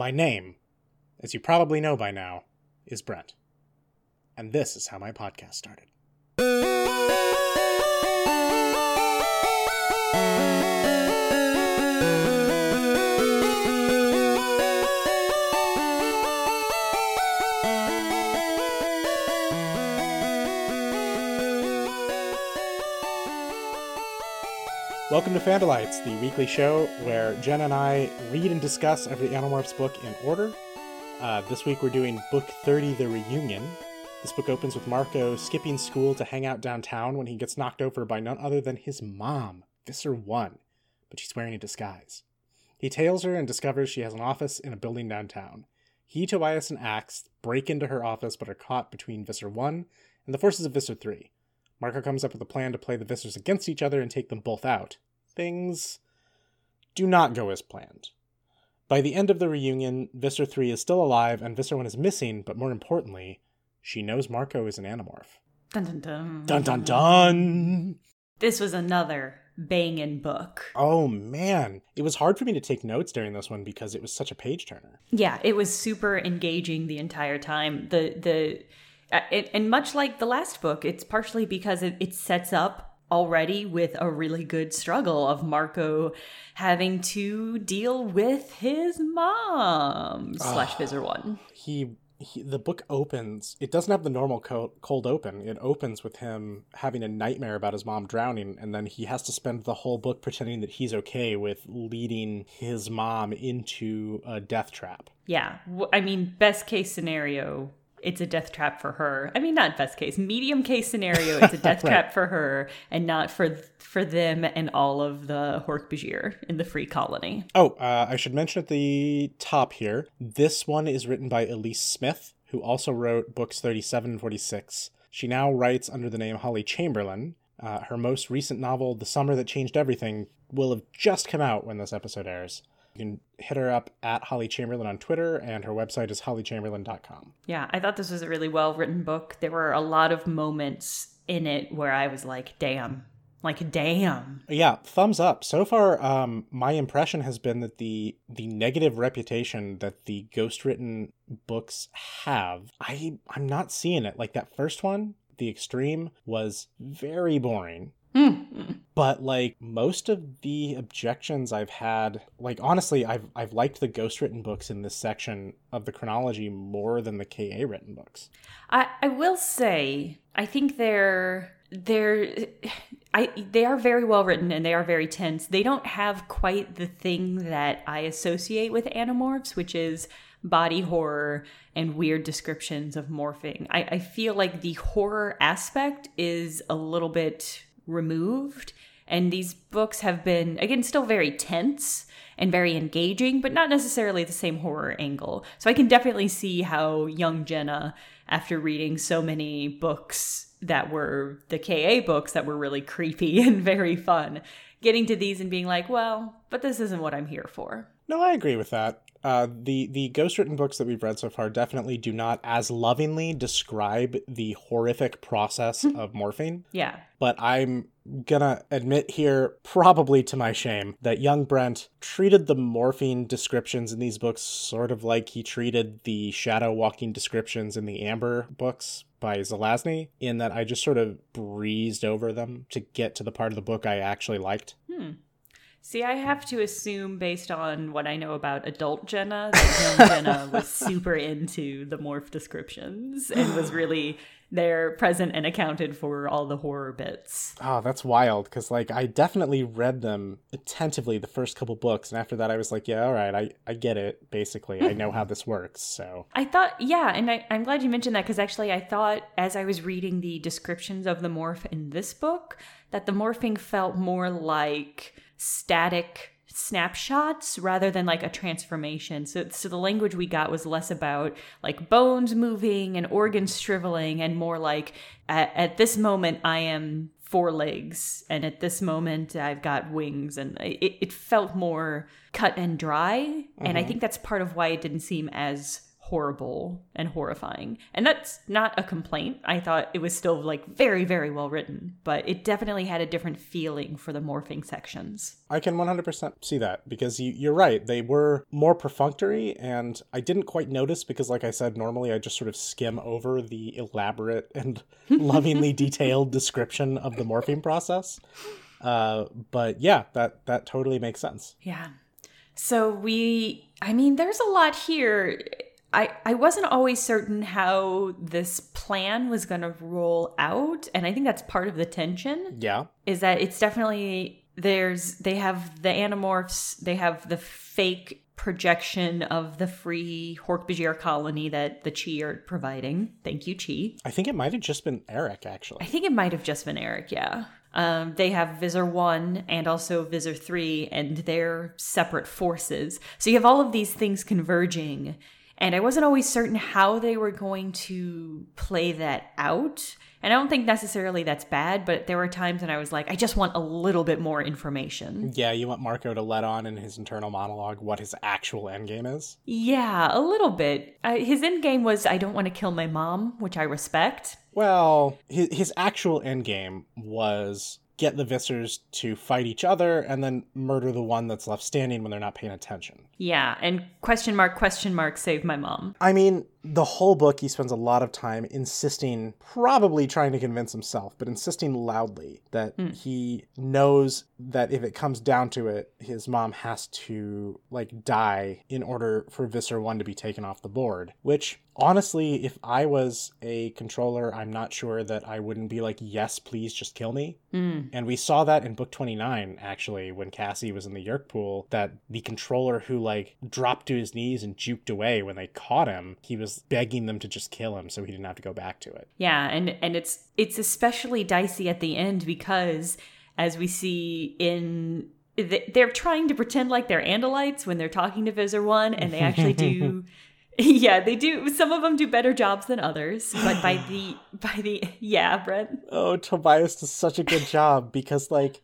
My name, as you probably know by now, is Brent. And this is how my podcast started. Welcome to Fandalites, the weekly show where Jen and I read and discuss every Animorphs book in order. Uh, this week we're doing Book 30, The Reunion. This book opens with Marco skipping school to hang out downtown when he gets knocked over by none other than his mom, Visser 1, but she's wearing a disguise. He tails her and discovers she has an office in a building downtown. He, Tobias, and Ax break into her office but are caught between Visser 1 and the forces of Visser 3. Marco comes up with a plan to play the Vissers against each other and take them both out. Things do not go as planned. By the end of the reunion, Visser 3 is still alive and Visser 1 is missing, but more importantly, she knows Marco is an Animorph. Dun dun dun. Dun dun dun! This was another banging book. Oh man, it was hard for me to take notes during this one because it was such a page turner. Yeah, it was super engaging the entire time. The the uh, it, and much like the last book, it's partially because it, it sets up already with a really good struggle of Marco having to deal with his mom slash ah, Visser one. He, he, the book opens. It doesn't have the normal co- cold open. It opens with him having a nightmare about his mom drowning, and then he has to spend the whole book pretending that he's okay with leading his mom into a death trap. Yeah, I mean, best case scenario, it's a death trap for her. I mean, not best case, medium case scenario, it's a death Right. trap for her, and not for for them and all of the Hork-Bajir in the Free Colony. Oh, uh, I should mention at the top here, this one is written by Elise Smith, who also wrote books 37 and 46. She now writes under the name Holly Chamberlain. Uh, her most recent novel, The Summer That Changed Everything, will have just come out when this episode airs. You can hit her up at Holly Chamberlain on Twitter, and her website is hollychamberlain.com. Yeah, I thought this was a really well written book. There were a lot of moments in it where I was like, damn. Like, damn. Yeah, thumbs up. So far, um, my impression has been that the the negative reputation that the ghost written books have, I I'm not seeing it. Like that first one, The Extreme, was very boring. Mm. But like most of the objections I've had, like honestly, I've I've liked the ghost written books in this section of the chronology more than the KA written books. I, I will say, I think they're they're I they are very well written and they are very tense. They don't have quite the thing that I associate with Animorphs, which is body horror and weird descriptions of morphing. I, I feel like the horror aspect is a little bit removed. And these books have been, again, still very tense and very engaging, but not necessarily the same horror angle. So I can definitely see how young Jenna, after reading so many books that were the KA books that were really creepy and very fun, getting to these and being like, well, but this isn't what I'm here for. No, I agree with that. Uh, the the ghost written books that we've read so far definitely do not as lovingly describe the horrific process of morphing. Yeah. But I'm gonna admit here, probably to my shame, that young Brent treated the morphing descriptions in these books sort of like he treated the shadow walking descriptions in the Amber books by Zelazny, in that I just sort of breezed over them to get to the part of the book I actually liked. See, I have to assume, based on what I know about adult Jenna, that young Jenna was super into the morph descriptions and was really there, present, and accounted for all the horror bits. Oh, that's wild because like I definitely read them attentively the first couple books, and after that I was like, yeah, all right, I I get it. Basically, I know how this works. So I thought, yeah, and I, I'm glad you mentioned that because actually I thought as I was reading the descriptions of the morph in this book that the morphing felt more like static snapshots rather than like a transformation. So, so the language we got was less about like bones moving and organs shriveling and more like at, at this moment I am four legs and at this moment I've got wings and it, it felt more cut and dry. And I mm-hmm. think that's part of why it didn't seem as horrible and horrifying. And that's not a complaint. I thought it was still like very, very well written, but it definitely had a different feeling for the morphing sections. I can 100% see that because you, you're right. They were more perfunctory, and I didn't quite notice because, like I said, normally I just sort of skim over the elaborate and lovingly detailed description of the morphing process. Uh, but yeah, that that totally makes sense. Yeah. So we, I mean, there's a lot here. I, I wasn't always certain how this plan was going to roll out. And I think that's part of the tension. Yeah. Is that it's definitely, there's, they have the animorphs, they have the fake projection of the free Hork-Bajir colony that the Chee are providing. Thank you, Chee. I think it might have just been Erek, actually. I think it might have just been Erek, yeah. Um, they have Visser 1 and also Visser 3, and they're separate forces. So you have all of these things converging. And I wasn't always certain how they were going to play that out. And I don't think necessarily that's bad, but there were times when I was like, I just want a little bit more information. Yeah, you want Marco to let on in his internal monologue what his actual endgame is? Yeah, a little bit. Uh, his endgame was, I don't want to kill my mom, which I respect. Well, his, his actual endgame was get the Vissers to fight each other and then murder the one that's left standing when they're not paying attention. Yeah, and question mark, question mark, save my mom. I mean, the whole book, he spends a lot of time insisting, probably trying to convince himself, but insisting loudly that mm. he knows that if it comes down to it, his mom has to, like, die in order for Visser 1 to be taken off the board. Which, honestly, if I was a controller, I'm not sure that I wouldn't be like, yes, please just kill me. Mm. And we saw that in book 29, actually, when Cassie was in the Yeerk pool, that the controller who, like, dropped to his knees and juked away when they caught him, he was was begging them to just kill him so he didn't have to go back to it. Yeah, and and it's it's especially dicey at the end because as we see in they're trying to pretend like they're Andalites when they're talking to Visser One, and they actually do. yeah, they do. Some of them do better jobs than others, but by the by the yeah, Brent. Oh, Tobias does such a good job because like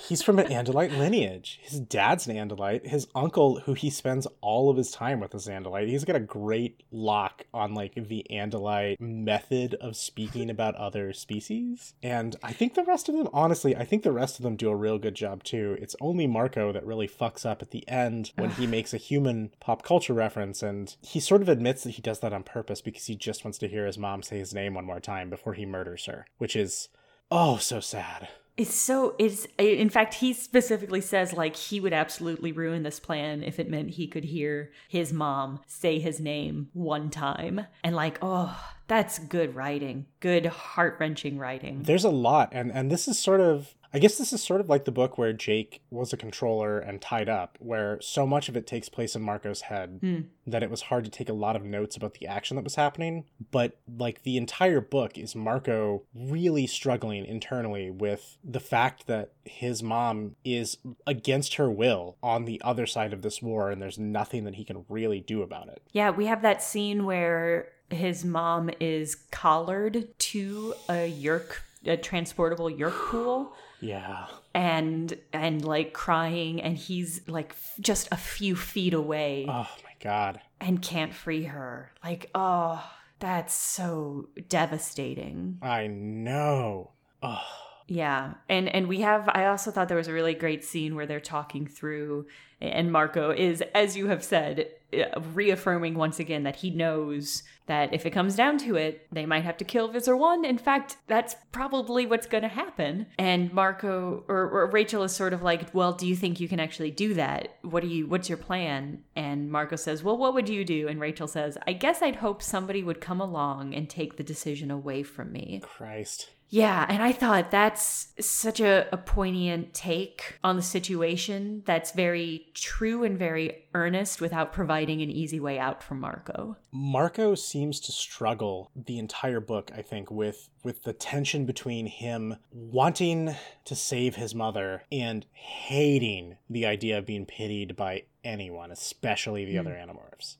he's from an Andalite lineage. His dad's an Andalite. His uncle, who he spends all of his time with, is Andalite. He's got a great lock on like the Andalite method of speaking about other species. And I think the rest of them, honestly, I think the rest of them do a real good job too. It's only Marco that really fucks up at the end when he makes a human pop culture reference, and he sort of admits that he does that on purpose because he just wants to hear his mom say his name one more time before he murders her, which is oh so sad. It's so it's in fact he specifically says like he would absolutely ruin this plan if it meant he could hear his mom say his name one time. And like oh that's good writing. Good heart-wrenching writing. There's a lot. And and this is sort of I guess this is sort of like the book where Jake was a controller and tied up, where so much of it takes place in Marco's head mm. that it was hard to take a lot of notes about the action that was happening. But like the entire book is Marco really struggling internally with the fact that his mom is against her will on the other side of this war and there's nothing that he can really do about it. Yeah, we have that scene where his mom is collared to a Yeerk a transportable Yeerk pool yeah. And and like crying and he's like just a few feet away. Oh my god. And can't free her. Like, oh, that's so devastating. I know. Oh. Yeah. And and we have I also thought there was a really great scene where they're talking through and Marco is as you have said uh, reaffirming once again that he knows that if it comes down to it, they might have to kill Visser 1. In fact, that's probably what's going to happen. And Marco or, or, Rachel is sort of like, "Well, do you think you can actually do that? What do you what's your plan?" And Marco says, "Well, what would you do?" And Rachel says, "I guess I'd hope somebody would come along and take the decision away from me." Christ. Yeah, and I thought that's such a, a poignant take on the situation that's very true and very earnest without providing an easy way out for Marco. Marco seems to struggle the entire book, I think, with with the tension between him wanting to save his mother and hating the idea of being pitied by anyone, especially the mm. other Animorphs.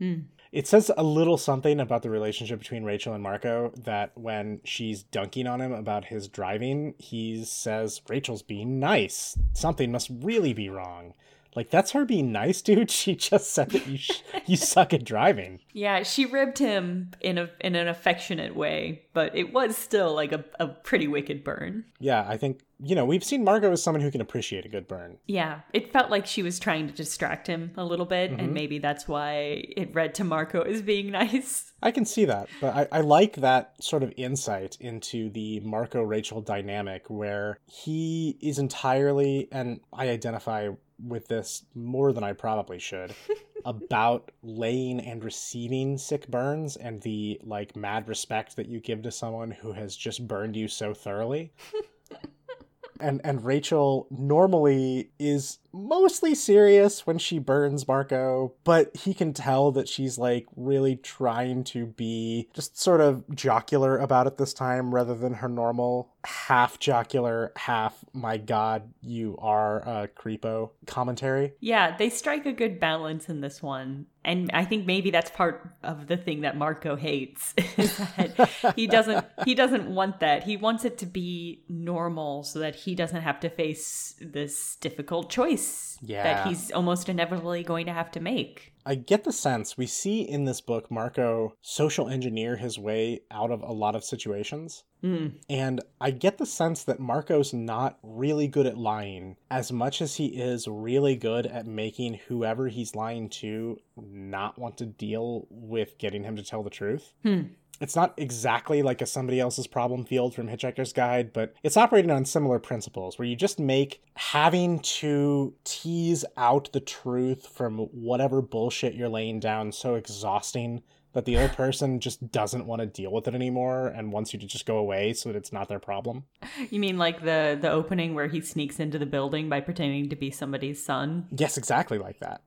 Mm it says a little something about the relationship between Rachel and Marco that when she's dunking on him about his driving, he says Rachel's being nice. Something must really be wrong. Like that's her being nice, dude. She just said that you sh- you suck at driving. Yeah, she ribbed him in a in an affectionate way, but it was still like a, a pretty wicked burn. Yeah, I think you know, we've seen Marco as someone who can appreciate a good burn. Yeah, it felt like she was trying to distract him a little bit, mm-hmm. and maybe that's why it read to Marco as being nice. I can see that, but I, I like that sort of insight into the Marco Rachel dynamic where he is entirely, and I identify with this more than I probably should. about laying and receiving sick burns and the like mad respect that you give to someone who has just burned you so thoroughly and and Rachel normally is mostly serious when she burns Marco, but he can tell that she's like really trying to be just sort of jocular about it this time rather than her normal half jocular, half my god, you are a creepo commentary. Yeah, they strike a good balance in this one. And I think maybe that's part of the thing that Marco hates. he doesn't he doesn't want that. He wants it to be normal so that he doesn't have to face this difficult choice yeah. that he's almost inevitably going to have to make. I get the sense we see in this book Marco social engineer his way out of a lot of situations. Mm. And I get the sense that Marco's not really good at lying as much as he is really good at making whoever he's lying to not want to deal with getting him to tell the truth. Hmm it's not exactly like a somebody else's problem field from Hitchhiker's Guide, but it's operating on similar principles where you just make having to tease out the truth from whatever bullshit you're laying down so exhausting that the other person just doesn't want to deal with it anymore and wants you to just go away so that it's not their problem. You mean like the the opening where he sneaks into the building by pretending to be somebody's son? Yes, exactly like that.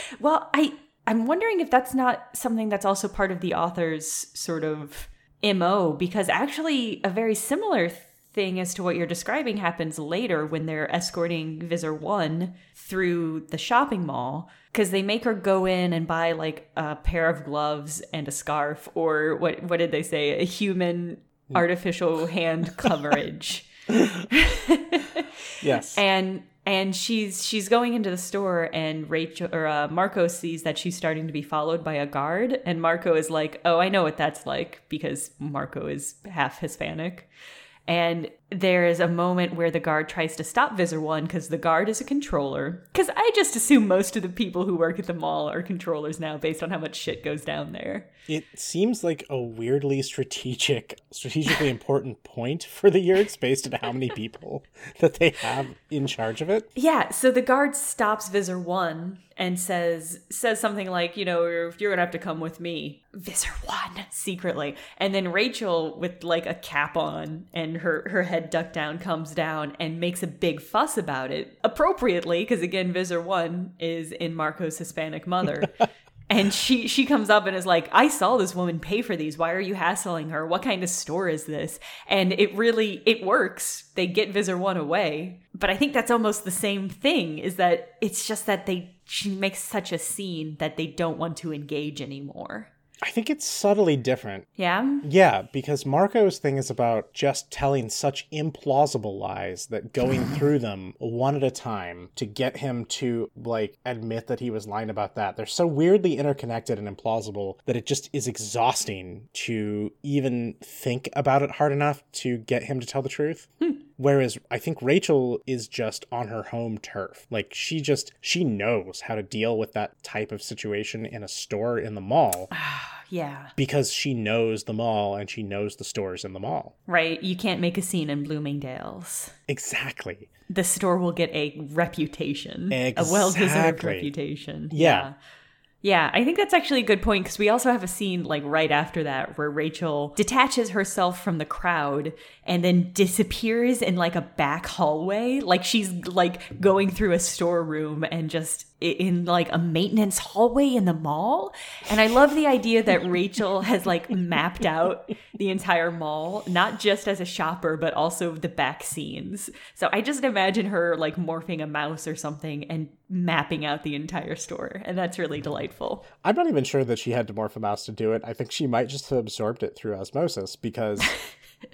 well, I I'm wondering if that's not something that's also part of the author's sort of MO, because actually, a very similar thing as to what you're describing happens later when they're escorting Visser 1 through the shopping mall because they make her go in and buy like a pair of gloves and a scarf or what what did they say? A human artificial hand coverage. Yes. And and she's she's going into the store and Rachel or uh, Marco sees that she's starting to be followed by a guard and Marco is like, "Oh, I know what that's like because Marco is half Hispanic." And there is a moment where the guard tries to stop Visser One because the guard is a controller. Because I just assume most of the people who work at the mall are controllers now, based on how much shit goes down there. It seems like a weirdly strategic, strategically important point for the Yeerks, based on how many people that they have in charge of it. Yeah. So the guard stops Visser One and says says something like, you know, you're, you're gonna have to come with me, Visser One, secretly. And then Rachel, with like a cap on and her her head head ducked down comes down and makes a big fuss about it appropriately because again visser 1 is in marco's hispanic mother. And she she comes up and is like i saw this woman pay for these. Why are you hassling her? What kind of store is this? And it really it works. They get visser 1 away. But i think that's almost the same thing is that it's just that they she makes such a scene that they don't want to engage anymore I think it's subtly different. Yeah? Yeah, because Marco's thing is about just telling such implausible lies that going through them one at a time to get him to, like, admit that he was lying about that. They're so weirdly interconnected and implausible that it just is exhausting to even think about it hard enough to get him to tell the truth. Hmm. Whereas I think Rachel is just on her home turf. Like she just she knows how to deal with that type of situation in a store in the mall. yeah. Because she knows the mall and she knows the stores in the mall. Right. You can't make a scene in Bloomingdale's. Exactly. The store will get a reputation. Exactly. A well deserved reputation. yeah. yeah. Yeah, I think that's actually a good point because we also have a scene like right after that where Rachel detaches herself from the crowd and then disappears in like a back hallway. Like she's like going through a storeroom and just in like a maintenance hallway in the mall. And I love the idea that Rachel has like mapped out the entire mall, not just as a shopper, but also the back scenes. So I just imagine her like morphing a mouse or something and mapping out the entire store. And that's really delightful. I'm not even sure that she had to morph a mouse to do it. I think she might just have absorbed it through osmosis because,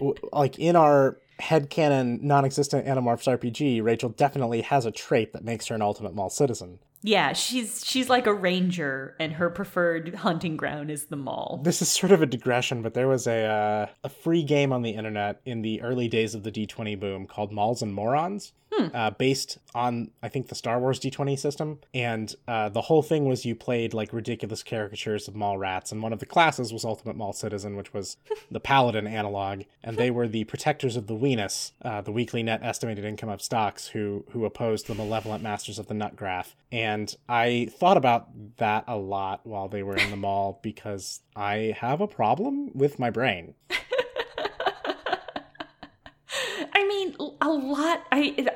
like, in our headcanon non existent Animorphs RPG, Rachel definitely has a trait that makes her an ultimate mall citizen. Yeah, she's she's like a ranger, and her preferred hunting ground is the mall. This is sort of a digression, but there was a uh, a free game on the internet in the early days of the D20 boom called Malls and Morons, hmm. uh, based on I think the Star Wars D20 system, and uh, the whole thing was you played like ridiculous caricatures of mall rats, and one of the classes was Ultimate Mall Citizen, which was the Paladin analog, and they were the protectors of the Weenus, uh, the weekly net estimated income of stocks, who who opposed the malevolent masters of the nut graph, and I thought about that a lot while they were in the mall because I have a problem with my brain. I mean, a lot. I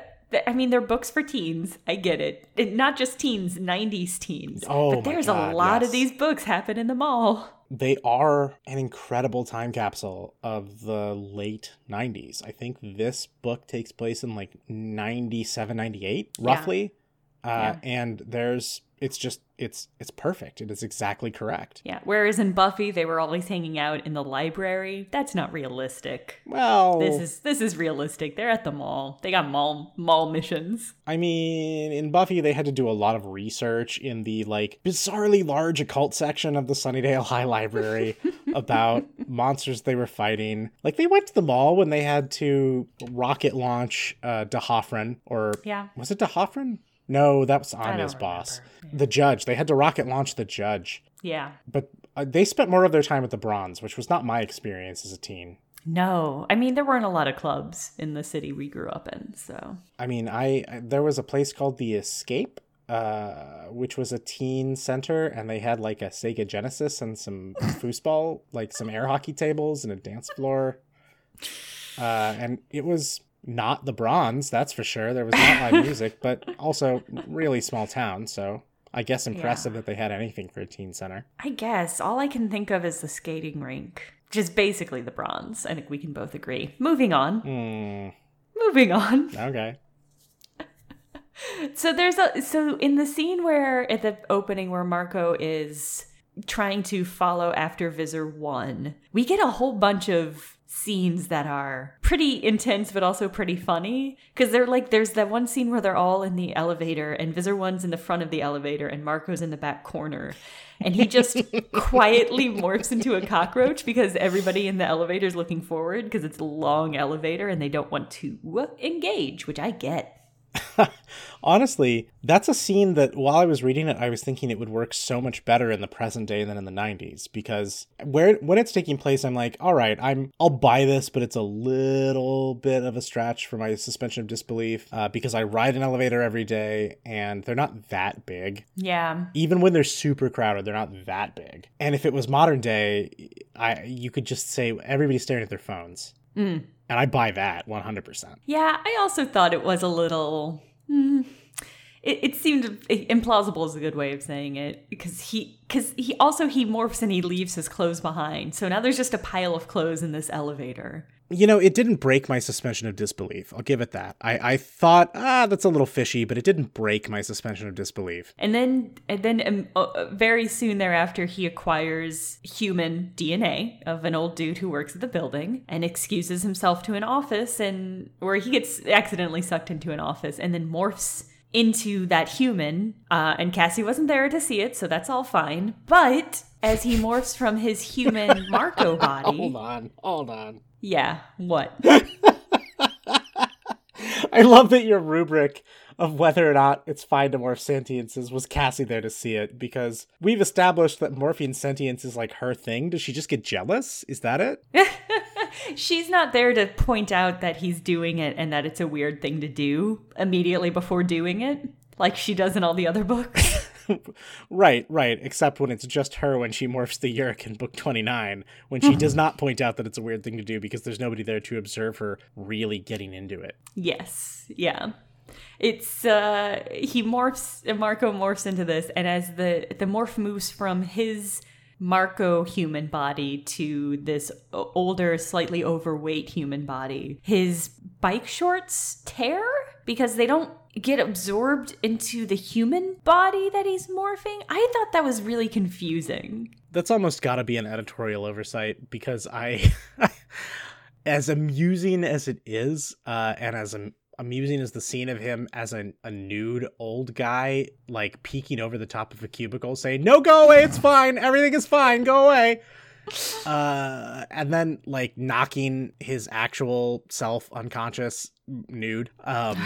I mean, they're books for teens. I get it. it not just teens, 90s teens. Oh, but there's God, a lot yes. of these books happen in the mall. They are an incredible time capsule of the late 90s. I think this book takes place in like 97, 98, roughly. Uh, Yeah. And there's, it's just, it's, it's perfect. It is exactly correct. Yeah. Whereas in Buffy, they were always hanging out in the library. That's not realistic. Well, This is this is realistic. They're at the mall. They got mall mall missions. I mean, in Buffy, they had to do a lot of research in the like bizarrely large occult section of the Sunnydale High Library about monsters they were fighting. Like they went to the mall when they had to rocket launch uh, D'Hoffryn, or Yeah. was it D'Hoffryn? No, that was Anya's boss. remember. The judge. They had to rocket launch the judge, Yeah. but uh, they spent more of their time at the Bronze, which was not my experience as a teen. No. I mean, there weren't a lot of clubs in the city we grew up in, so I mean, I I- there was a place called the Escape, uh, which was a teen center, and they had like a Sega Genesis and some foosball, like some air hockey tables and a dance floor. Uh, and it was not the Bronze, that's for sure. There was not live music, but also really small town, so I guess impressive that they had anything for a teen center. I guess all I can think of is the skating rink, which is basically the bronze. I think we can both agree. Moving on. Hmm. Moving on. Okay. So there's a so in the scene where at the opening where Marco is trying to follow after Visser 1, we get a whole bunch of scenes that are pretty intense but also pretty funny because they're like there's that one scene where they're all in the elevator and Visser 1's in the front of the elevator and Marco's in the back corner and he just quietly morphs into a cockroach because everybody in the elevator is looking forward because it's a long elevator and they don't want to engage, which I get. Honestly, that's a scene that while I was reading it, I was thinking it would work so much better in the present day than in the 90s because where when it's taking place, I'm like, all right, I'm I'll buy this, but it's a little bit of a stretch for my suspension of disbelief uh, because I ride an elevator every day and they're not that big. Yeah. Even when they're super crowded, they're not that big. And if it was modern day, I you could just say everybody's staring at their phones. Mm. And I buy that 100%. Yeah, I also thought it was a little. mm, it, it seemed implausible is a good way of saying it because he because he also he morphs and he leaves his clothes behind. So now there's just a pile of clothes in this elevator. You know, it didn't break my suspension of disbelief. I'll give it that. I, I thought, ah, that's a little fishy, but it didn't break my suspension of disbelief. And then, and then, um, uh, very soon thereafter, he acquires human DNA of an old dude who works at the building, and excuses himself to an office, and where he gets accidentally sucked into an office, and then morphs into that human. Uh, and Cassie wasn't there to see it, so that's all fine. But as he morphs from his human Marco body, Hold on, hold on. Yeah, what? I love that your rubric of whether or not it's fine to morph sentiences was Cassie there to see it because we've established that morphing sentience is like her thing. Does she just get jealous? Is that it? She's not there to point out that he's doing it and that it's a weird thing to do immediately before doing it, like she does in all the other books. right, right. Except when it's just her when she morphs the Yeerk in book 29, when she does not point out that it's a weird thing to do because there's nobody there to observe her really getting into it. yes, yeah. It's uh he morphs Marco morphs into this and as the the morph moves from his Marco human body to this older, slightly overweight human body. His bike shorts tear because they don't get absorbed into the human body that he's morphing? I thought that was really confusing. That's almost got to be an editorial oversight because I, as amusing as it is, uh, and as am- amusing as the scene of him as a, a nude old guy, like peeking over the top of a cubicle saying, No, go away, it's fine, everything is fine, go away. Uh, and then like knocking his actual self unconscious nude. Um,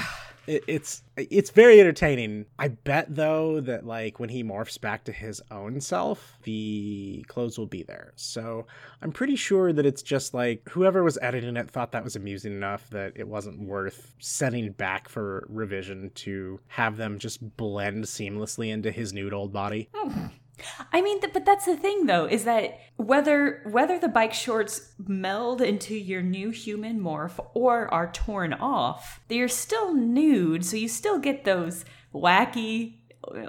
it, it's it's very entertaining. I bet though that like when he morphs back to his own self, the clothes will be there. So I'm pretty sure that it's just like whoever was editing it thought that was amusing enough that it wasn't worth setting back for revision to have them just blend seamlessly into his nude old body. Hmm. I mean, th- but that's the thing, though, is that whether whether the bike shorts meld into your new human morph or are torn off, they're still nude, so you still get those wacky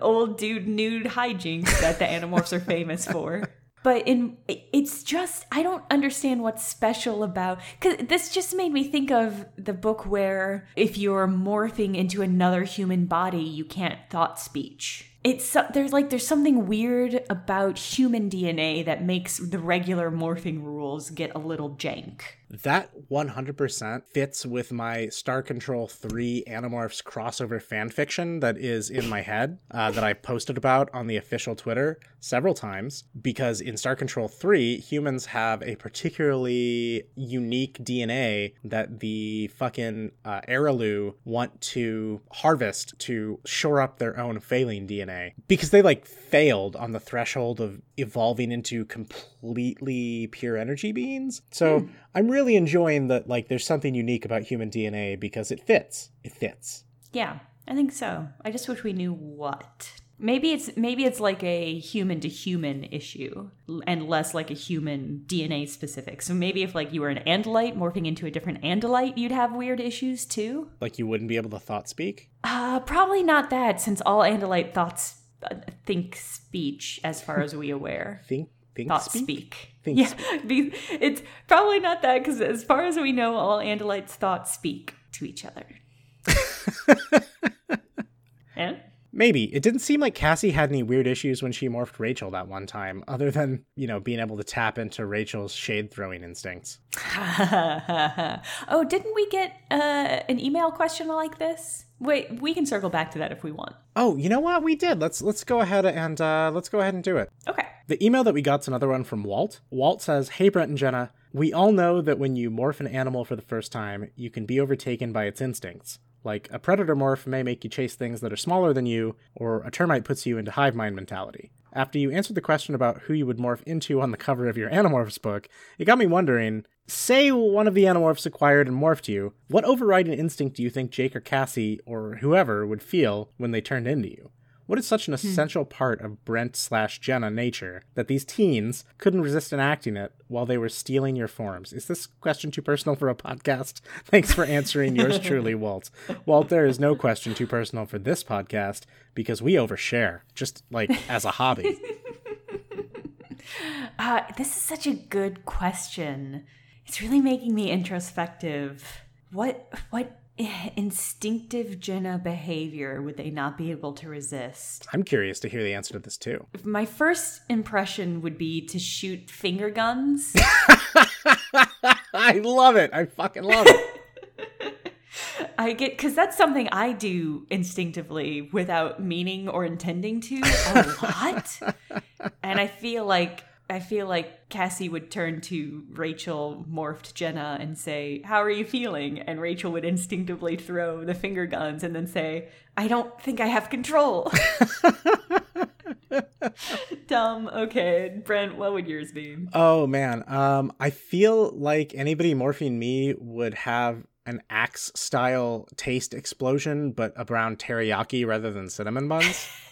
old dude nude hijinks that the Animorphs are famous for. But in it's just I don't understand what's special about because this just made me think of the book where if you're morphing into another human body, you can't thought speech it's there's like there's something weird about human DNA that makes the regular morphing rules get a little jank. That 100% fits with my Star Control 3 Animorphs crossover fanfiction that is in my head uh, that I posted about on the official Twitter several times because in Star Control 3, humans have a particularly unique DNA that the fucking uh, want to harvest to shore up their own failing DNA because they like failed on the threshold of evolving into completely pure energy beings. So hmm. I'm really enjoying that like there's something unique about human DNA because it fits. It fits. Yeah, I think so. I just wish we knew what. Maybe it's maybe it's like a human to human issue and less like a human DNA specific. So maybe if like you were an Andalite morphing into a different Andalite, you'd have weird issues too. Like you wouldn't be able to thought speak? Uh probably not that since all Andalite thoughts think speech as far as we aware. think think thought speak. speak. Think yeah, speak. it's probably not that because as far as we know, all Andalites thought speak to each other. yeah. Maybe. It didn't seem like Cassie had any weird issues when she morphed Rachel that one time, other than, you know, being able to tap into Rachel's shade throwing instincts. oh, didn't we get uh, an email question like this? Wait, we can circle back to that if we want. Oh, you know what? We did. Let's let's go ahead and uh, let's go ahead and do it. Okay. The email that we got is another one from Walt. Walt says, "Hey Brent and Jenna, we all know that when you morph an animal for the first time, you can be overtaken by its instincts. Like a predator morph may make you chase things that are smaller than you, or a termite puts you into hive mind mentality. After you answered the question about who you would morph into on the cover of your Animorphs book, it got me wondering say one of the Animorphs acquired and morphed you, what overriding instinct do you think Jake or Cassie or whoever would feel when they turned into you? What is such an hmm. essential hmm. part of Brent slash Jenna nature that these teens couldn't resist enacting it while they were stealing your forms? Is this question too personal for a podcast? Thanks for answering yours truly, Walt. Walt, there is no question too personal for this podcast because we overshare, just like as a hobby. Uh, this is such a good question. It's really making me introspective. What what instinctive Jenna behavior would they not be able to resist? I'm curious to hear the answer to this too. My first impression would be to shoot finger guns. I love it. I fucking love it. I get because that's something I do instinctively without meaning or intending to a lot. and I feel like I feel like Cassie would turn to Rachel, morphed Jenna, and say, How are you feeling? And Rachel would instinctively throw the finger guns and then say, I don't think I have control. Dumb. Okay. Brent, what would yours be? Oh, man. Um, I feel like anybody morphing me would have an Ax style taste explosion, but around teriyaki rather than cinnamon buns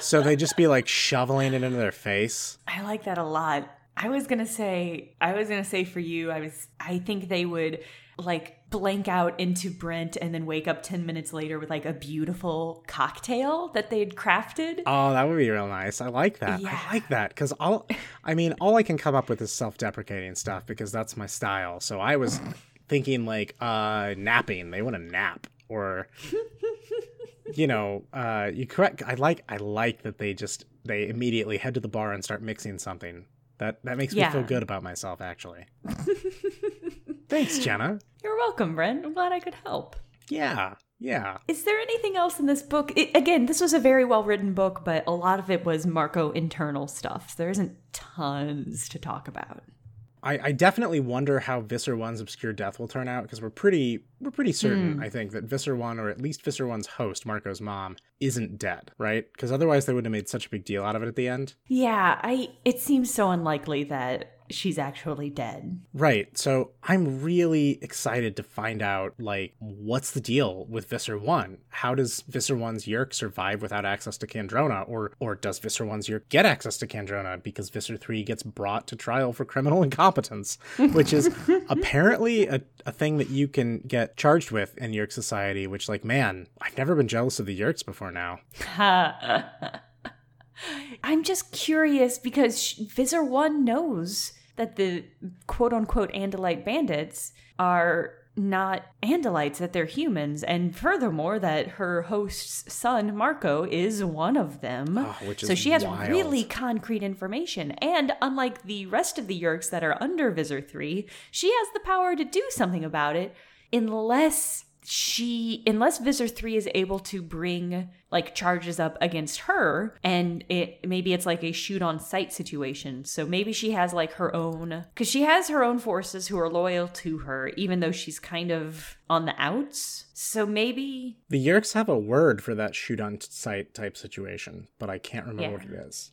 so they just be like shoveling it into their face. I like that a lot. I was gonna say, I was gonna say for you, I was, I think they would like blank out into Brent and then wake up 10 minutes later with like a beautiful cocktail that they'd crafted. Oh, that would be real nice. I like that. Yeah. I like that because all, I mean, all I can come up with is self deprecating stuff because that's my style. So I was thinking like uh napping. They want to nap. or you know, uh, you correct. I like I like that they just they immediately head to the bar and start mixing something. That that makes Yeah. me feel good about myself. Actually, thanks, Jenna. You're welcome, Brent. I'm glad I could help. Yeah, yeah. Is there anything else in this book? It, again, this was a very well written book, but a lot of it was Marco internal stuff. So there isn't tons to talk about. I, I definitely wonder how Visser One's obscure death will turn out because we're pretty we're pretty certain hmm. I think that Visser One or at least Visser One's host Marco's mom isn't dead, right? Because otherwise they wouldn't have made such a big deal out of it at the end. Yeah, I. It seems so unlikely that she's actually dead. Right. So I'm really excited to find out like what's the deal with Visser 1? How does Visser 1's Yeerk survive without access to Kandrona Or or does Visser 1's Yeerk get access to Kandrona because Visser 3 gets brought to trial for criminal incompetence, which is apparently a, a thing that you can get charged with in Yeerk society, which like man, I've never been jealous of the Yeerks before now. I'm just curious because Visser One knows that the quote unquote Andalite bandits are not Andalites, that they're humans, and furthermore, that her host's son, Marco, is one of them. Oh, so she has wild. really concrete information. And unlike the rest of the Yeerks that are under Visser 3, she has the power to do something about it unless she unless Visser 3 is able to bring like charges up against her and it maybe it's like a shoot on sight situation so maybe she has like her own because she has her own forces who are loyal to her even though she's kind of on the outs so maybe The Yeerks have a word for that shoot on sight type situation, but I can't remember Yeah. what it is.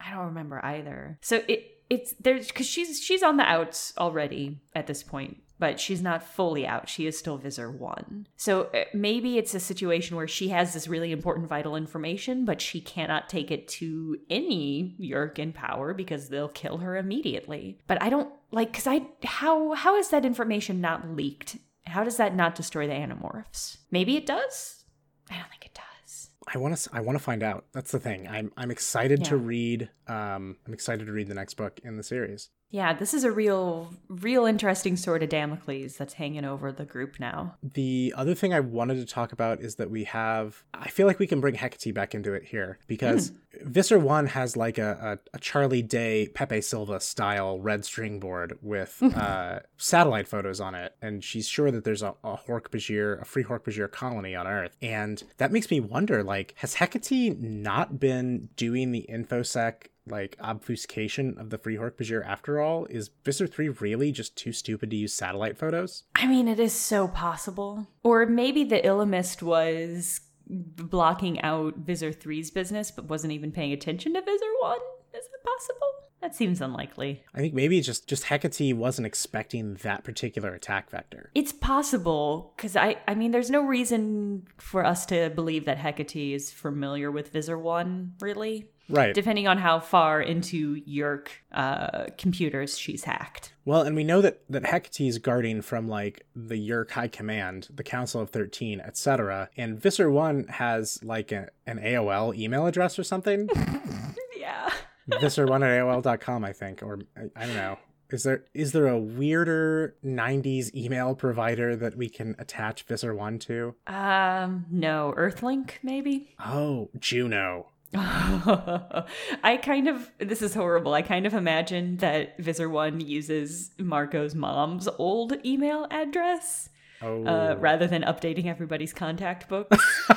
I don't remember either. So it it's there's because she's she's on the outs already at this point, but she's not fully out. She is still Visser one. So uh, maybe it's a situation where she has this really important vital information, but she cannot take it to any Yeerk in power because they'll kill her immediately. But I don't like because I how how is that information not leaked? How does that not destroy the Animorphs? Maybe it does. I don't think it does. I want to. I want to find out. That's the thing. I'm. I'm excited to read. Um. I'm excited to read the next book in the series. Yeah, this is a real, real interesting sword of Damocles that's hanging over the group now. The other thing I wanted to talk about is that we have. I feel like we can bring Hecate back into it here because Visser One has like a, a, a Charlie Day Pepe Silvia style red string board with uh, satellite photos on it, and she's sure that there's a, a Hork-Bajir, a free Hork-Bajir colony on Earth, and that makes me wonder: like, has Hecate not been doing the infosec? Like obfuscation of the Free Hork-Bajir after all? Is Visser 3 really just too stupid to use satellite photos? I mean, it is so possible. Or maybe the Ellimist was blocking out Visser 3's business, but wasn't even paying attention to Visser 1? Is it possible? That seems unlikely. I think maybe just just Hecate wasn't expecting that particular attack vector. It's possible because I, I mean, there's no reason for us to believe that Hecate is familiar with Visser One, really. Right. Depending on how far into Yeerk uh, computers she's hacked. Well, and we know that that Hecate is guarding from like the Yeerk High Command, the Council of Thirteen, etc. And Visser One has like a, an AOL email address or something. Yeah. Visser One at AOL.com, I think, or I, I don't know. Is there is there a weirder '90s email provider that we can attach Visser One to? Um, no, Earthlink, maybe? Oh, Juno. I kind of, this is horrible. I kind of imagine that Visser One uses Marco's mom's old email address Oh, uh, rather than updating everybody's contact books.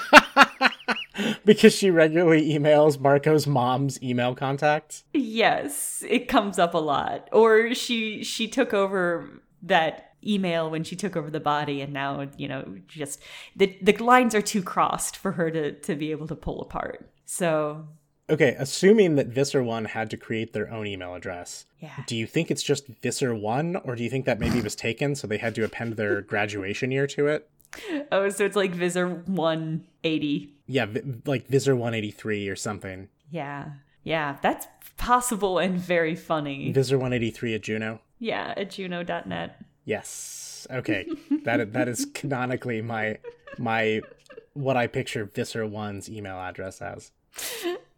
because she regularly emails Marco's mom's email contacts. yes, it comes up a lot. Or she she took over that email when she took over the body and now you know just the the lines are too crossed for her to to be able to pull apart so Okay, assuming that Visser One had to create their own email address, yeah do you think it's just Visser One, or do you think that maybe was taken so they had to append their graduation year to it? oh so it's like visser 180 Yeah, like Visser One Eighty Three or something. Yeah. Yeah, that's possible and very funny. Visser One Eighty Three at Juno. Yeah, at juno.net. Yes. Okay, that that is canonically my my what I picture Visser One's email address as.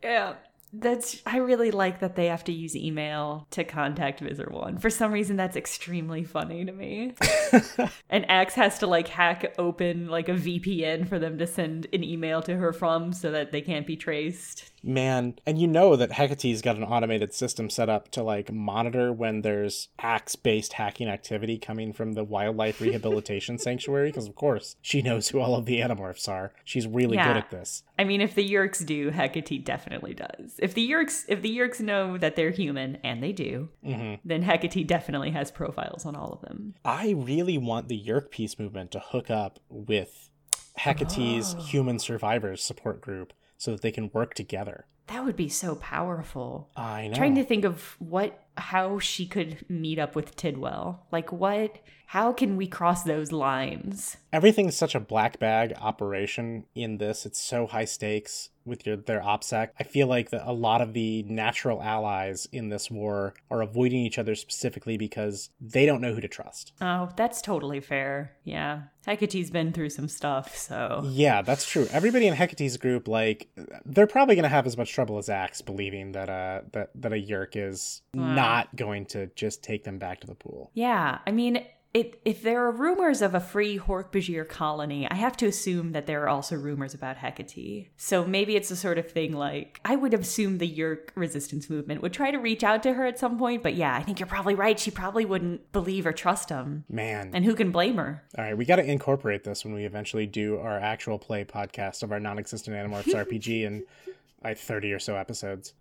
Yeah. That's I really like that they have to use email to contact Visser One. For some reason that's extremely funny to me. and Ax has to like hack open like a VPN for them to send an email to her from so that they can't be traced. Man, and you know that Hecate's got an automated system set up to like monitor when there's Ax-based hacking activity coming from the wildlife rehabilitation sanctuary because of course she knows who all of the animorphs are. She's really Yeah. good at this. I mean, if the Yeerks do, Hecate definitely does. If the Yeerks, if the Yeerks know that they're human, and they do, hmm then Hecate definitely has profiles on all of them. I really want the Yeerk Peace movement to hook up with Hecate's Oh. human survivors support group so that they can work together. That would be so powerful. I know. Trying to think of what, how she could meet up with Tidwell. Like, what, how can we cross those lines? Everything's such a black bag operation in this. It's so high stakes with your their OPSEC. I feel like that a lot of the natural allies in this war are avoiding each other specifically because they don't know who to trust. Oh, that's totally fair. Yeah. Hecate's been through some stuff, so. Yeah, that's true. Everybody in Hecate's group, like, they're probably going to have as much trouble as Ax believing that uh that that a Yeerk is not going to just take them back to the pool. Yeah, I mean, it, if there are rumors of a free Hork-Bajir colony, I have to assume that there are also rumors about Hecate. So maybe it's the sort of thing like I would assume the Yeerk resistance movement would try to reach out to her at some point. But yeah, I think you're probably right. She probably wouldn't believe or trust him, Man. and who can blame her? All right, we got to incorporate this when we eventually do our actual play podcast of our non-existent Animorphs RPG in like 30 or so episodes.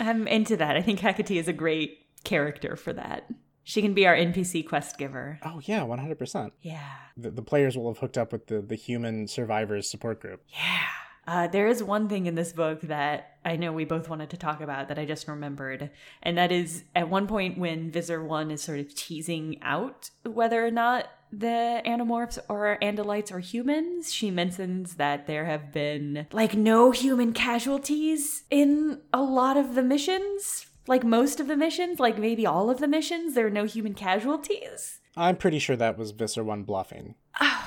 I'm into that. I think Hecate is a great character for that. She can be our NPC quest giver. Oh yeah, 100%. Yeah. The, the players will have hooked up with the, the human survivors support group. Yeah. Uh, there is one thing in this book that I know we both wanted to talk about that I just remembered. And that is at one point when Visser 1 is sort of teasing out whether or not the Animorphs or Andalites are humans, she mentions that there have been like no human casualties in a lot of the missions. Like most of the missions, like maybe all of the missions, there are no human casualties. I'm pretty sure that was Visser 1 bluffing. Oh,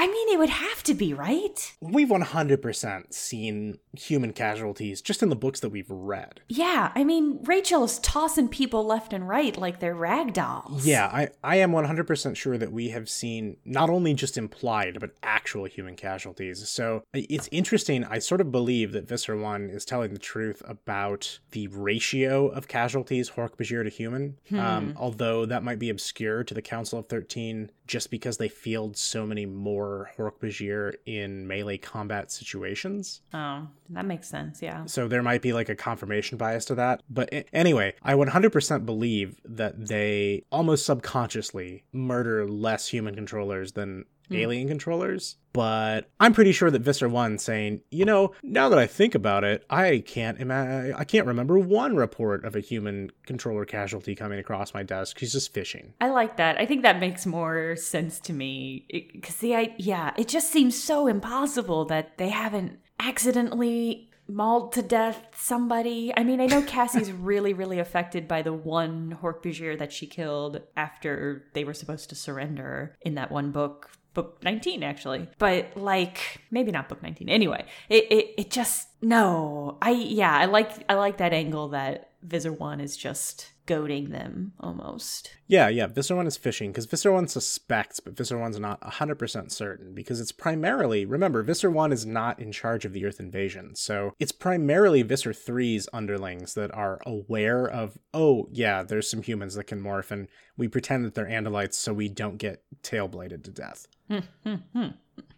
I mean, it would have to be, right? We've 100% seen human casualties just in the books that we've read. Yeah, I mean, Rachel is tossing people left and right like they're rag dolls. Yeah, I, I am 100% sure that we have seen not only just implied, but actual human casualties. So it's interesting. I sort of believe that Visser 1 is telling the truth about the ratio of casualties, Hork-Bajir to human, um, although that might be obscure to the Council of 13 just because they field so many more Hork-Bajir in melee combat situations. Oh, that makes sense. Yeah. So there might be like a confirmation bias to that. But anyway, I 100% believe that they almost subconsciously murder less human controllers than Hmm. alien controllers. But I'm pretty sure that Visser 1 saying, you know, now that I think about it, I can't ima- I can't remember one report of a human controller casualty coming across my desk. He's just fishing. I like that. I think that makes more sense to me. Because the I yeah, it just seems so impossible that they haven't accidentally mauled to death somebody. I mean, I know Cassie's really, really affected by the one Hork-Bajir that she killed after they were supposed to surrender in that one book. Book 19, actually. But, like, maybe not book 19. Anyway, it, it, it just, no. I, yeah, I like, I like that angle that Visser 1 is just goading them almost. Yeah, yeah. Visser 1 is fishing because Visser 1 suspects, but Visser 1's not 100% certain because it's primarily, remember, Visser 1 is not in charge of the Earth invasion. So it's primarily Visser 3's underlings that are aware of, oh, yeah, there's some humans that can morph, and we pretend that they're Andalites so we don't get tail bladed to death.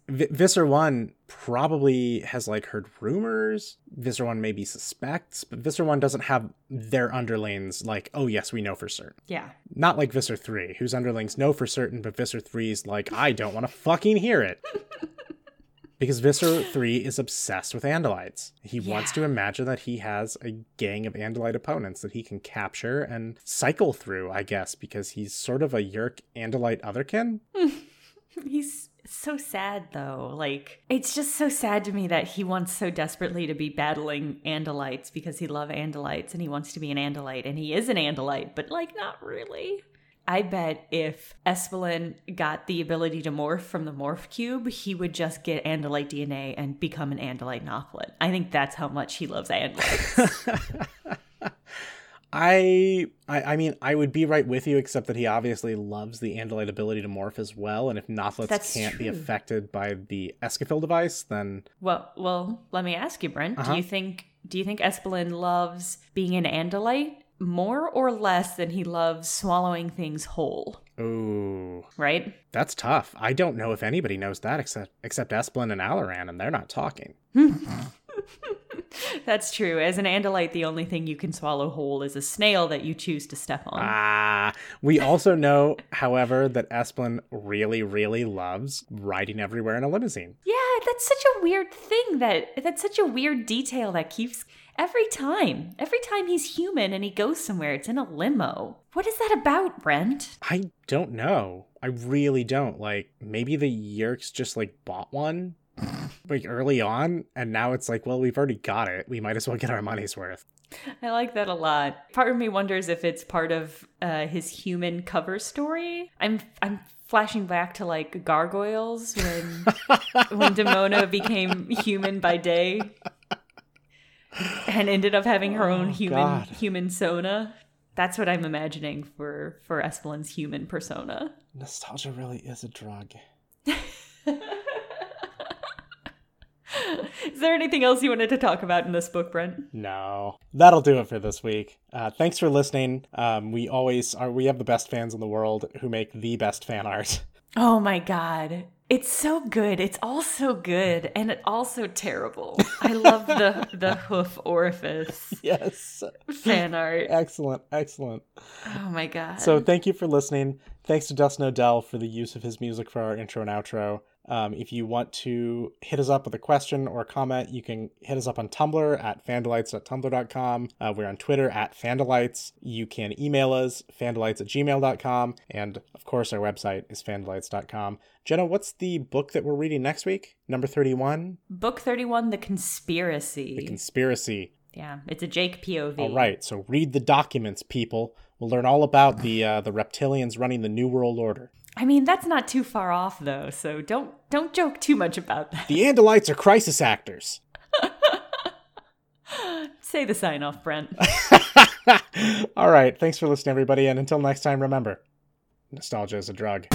V- Visser 1 probably has like heard rumors. Visser 1 maybe suspects, but Visser 1 doesn't have their underlings like, oh, yes, we know for certain. Yeah. Not like Visser 3, whose underlings know for certain, but Visser 3's like, I don't want to fucking hear it. because Visser 3 is obsessed with Andalites. He wants to imagine that he has a gang of Andalite opponents that he can capture and cycle through, I guess, because he's sort of a Yeerk Andalite otherkin. He's so sad though. Like it's just so sad to me that he wants so desperately to be battling Andalites because he loves Andalites and he wants to be an Andalite and he is an Andalite, but like not really. I bet if Esplin got the ability to morph from the morph cube, he would just get Andalite DNA and become an Andalite Nothlit. I think that's how much he loves Andalites. I, I I mean I would be right with you, except that he obviously loves the Andalite ability to morph as well. And if Nothlits That's can't be affected by the Escafil device, then well, well, let me ask you, Brent. Uh-huh. Do you think do you think Esplin loves being an Andalite more or less than he loves swallowing things whole? ooh, Right? that's tough. I don't know if anybody knows that except except Esplin and Alloran, and they're not talking. That's true. As an Andalite, the only thing you can swallow whole is a snail that you choose to step on. Ah, we also know, however, that Esplin really, really loves riding everywhere in a limousine. Yeah, that's such a weird thing that that's such a weird detail that keeps every time. Every time he's human and he goes somewhere, it's in a limo. What is that about, Brent? I don't know. I really don't. Like, maybe the Yeerks just like bought one like early on, and now it's like, well, we've already got it. We might as well get our money's worth. I like that a lot. Part of me wonders if it's part of uh, his human cover story. I'm I'm flashing back to like gargoyles when when Demona became human by day and ended up having her own Oh, human God. human sona. That's what I'm imagining for for Esplin's human persona. Nostalgia really is a drug. Is there anything else you wanted to talk about in this book, Brent? No, that'll do it for this week. Uh, thanks for listening. Um, we always are. We have the best fans in the world who make the best fan art. Oh my god. It's so good. It's all so good and it also terrible. I love the the hoof orifice yes, fan art. excellent, excellent. Oh my god. So thank you for listening. Thanks to Dustin Odell for the use of his music for our intro and outro. Um, if you want to hit us up with a question or a comment, you can hit us up on Tumblr at fandelites.tumblr.com. Uh, we're on Twitter at fandelites. You can email us, fandelites at gmail.com. And of course, our website is fandelites.com. Jenna, what's the book that we're reading next week? Number 31? Book 31 The Conspiracy. The Conspiracy. yeah, it's a Jake POV. All right, so read the documents, people. We'll learn all about the uh, the reptilians running the New World Order. I mean, that's not too far off though, so don't don't joke too much about that. The Andalites are crisis actors. Say the sign off, Brent. All right. Thanks for listening, everybody. And until next time, remember nostalgia is a drug.